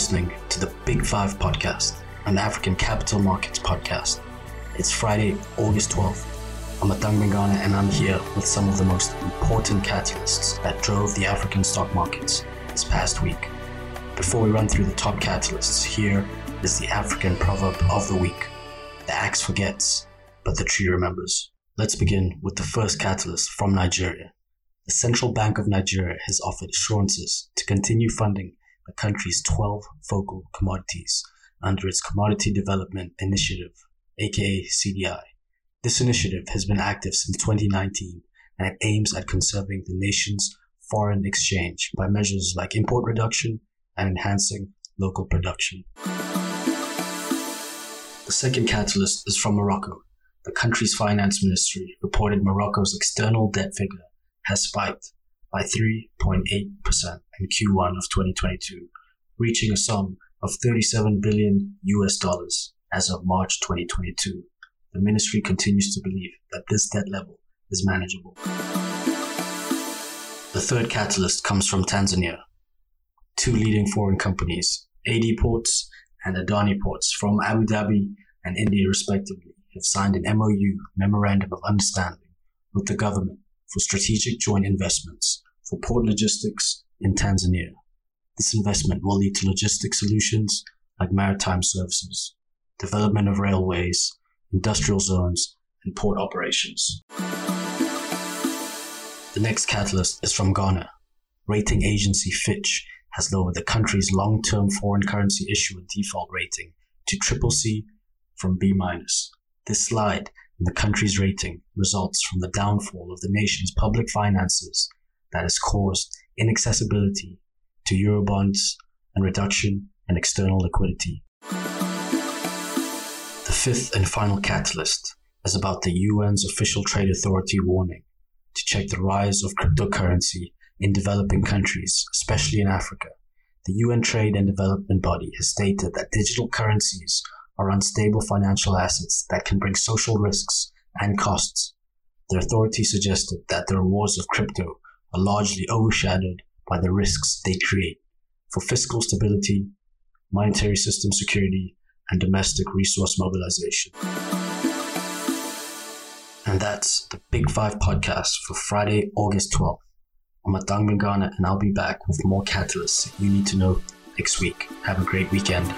listening to the Big Five podcast, an African capital markets podcast. It's Friday, August 12th. I'm Atang Mingana and I'm here with some of the most important catalysts that drove the African stock markets this past week. Before we run through the top catalysts, here is the African proverb of the week The axe forgets, but the tree remembers. Let's begin with the first catalyst from Nigeria. The Central Bank of Nigeria has offered assurances to continue funding the country's 12 focal commodities under its Commodity Development Initiative, aka CDI. This initiative has been active since 2019 and it aims at conserving the nation's foreign exchange by measures like import reduction and enhancing local production. The second catalyst is from Morocco. The country's finance ministry reported Morocco's external debt figure has spiked by 3.8% in Q1 of 2022, reaching a sum of 37 billion US dollars as of March 2022. The ministry continues to believe that this debt level is manageable. The third catalyst comes from Tanzania. Two leading foreign companies, AD Ports and Adani Ports from Abu Dhabi and India respectively, have signed an MOU memorandum of understanding with the government for strategic joint investments for port logistics in Tanzania. This investment will lead to logistic solutions like maritime services, development of railways, industrial zones, and port operations. The next catalyst is from Ghana. Rating agency Fitch has lowered the country's long term foreign currency issue issuer default rating to triple C from B minus. This slide in the country's rating results from the downfall of the nation's public finances that has caused inaccessibility to Eurobonds and reduction in external liquidity. The fifth and final catalyst is about the UN's official trade authority warning to check the rise of cryptocurrency in developing countries, especially in Africa. The UN Trade and Development Body has stated that digital currencies are unstable financial assets that can bring social risks and costs. The authority suggested that the rewards of crypto are largely overshadowed by the risks they create for fiscal stability, monetary system security, and domestic resource mobilization. And that's the Big Five podcast for Friday, August 12th. I'm Atang Mingana, and I'll be back with more catalysts you need to know next week. Have a great weekend.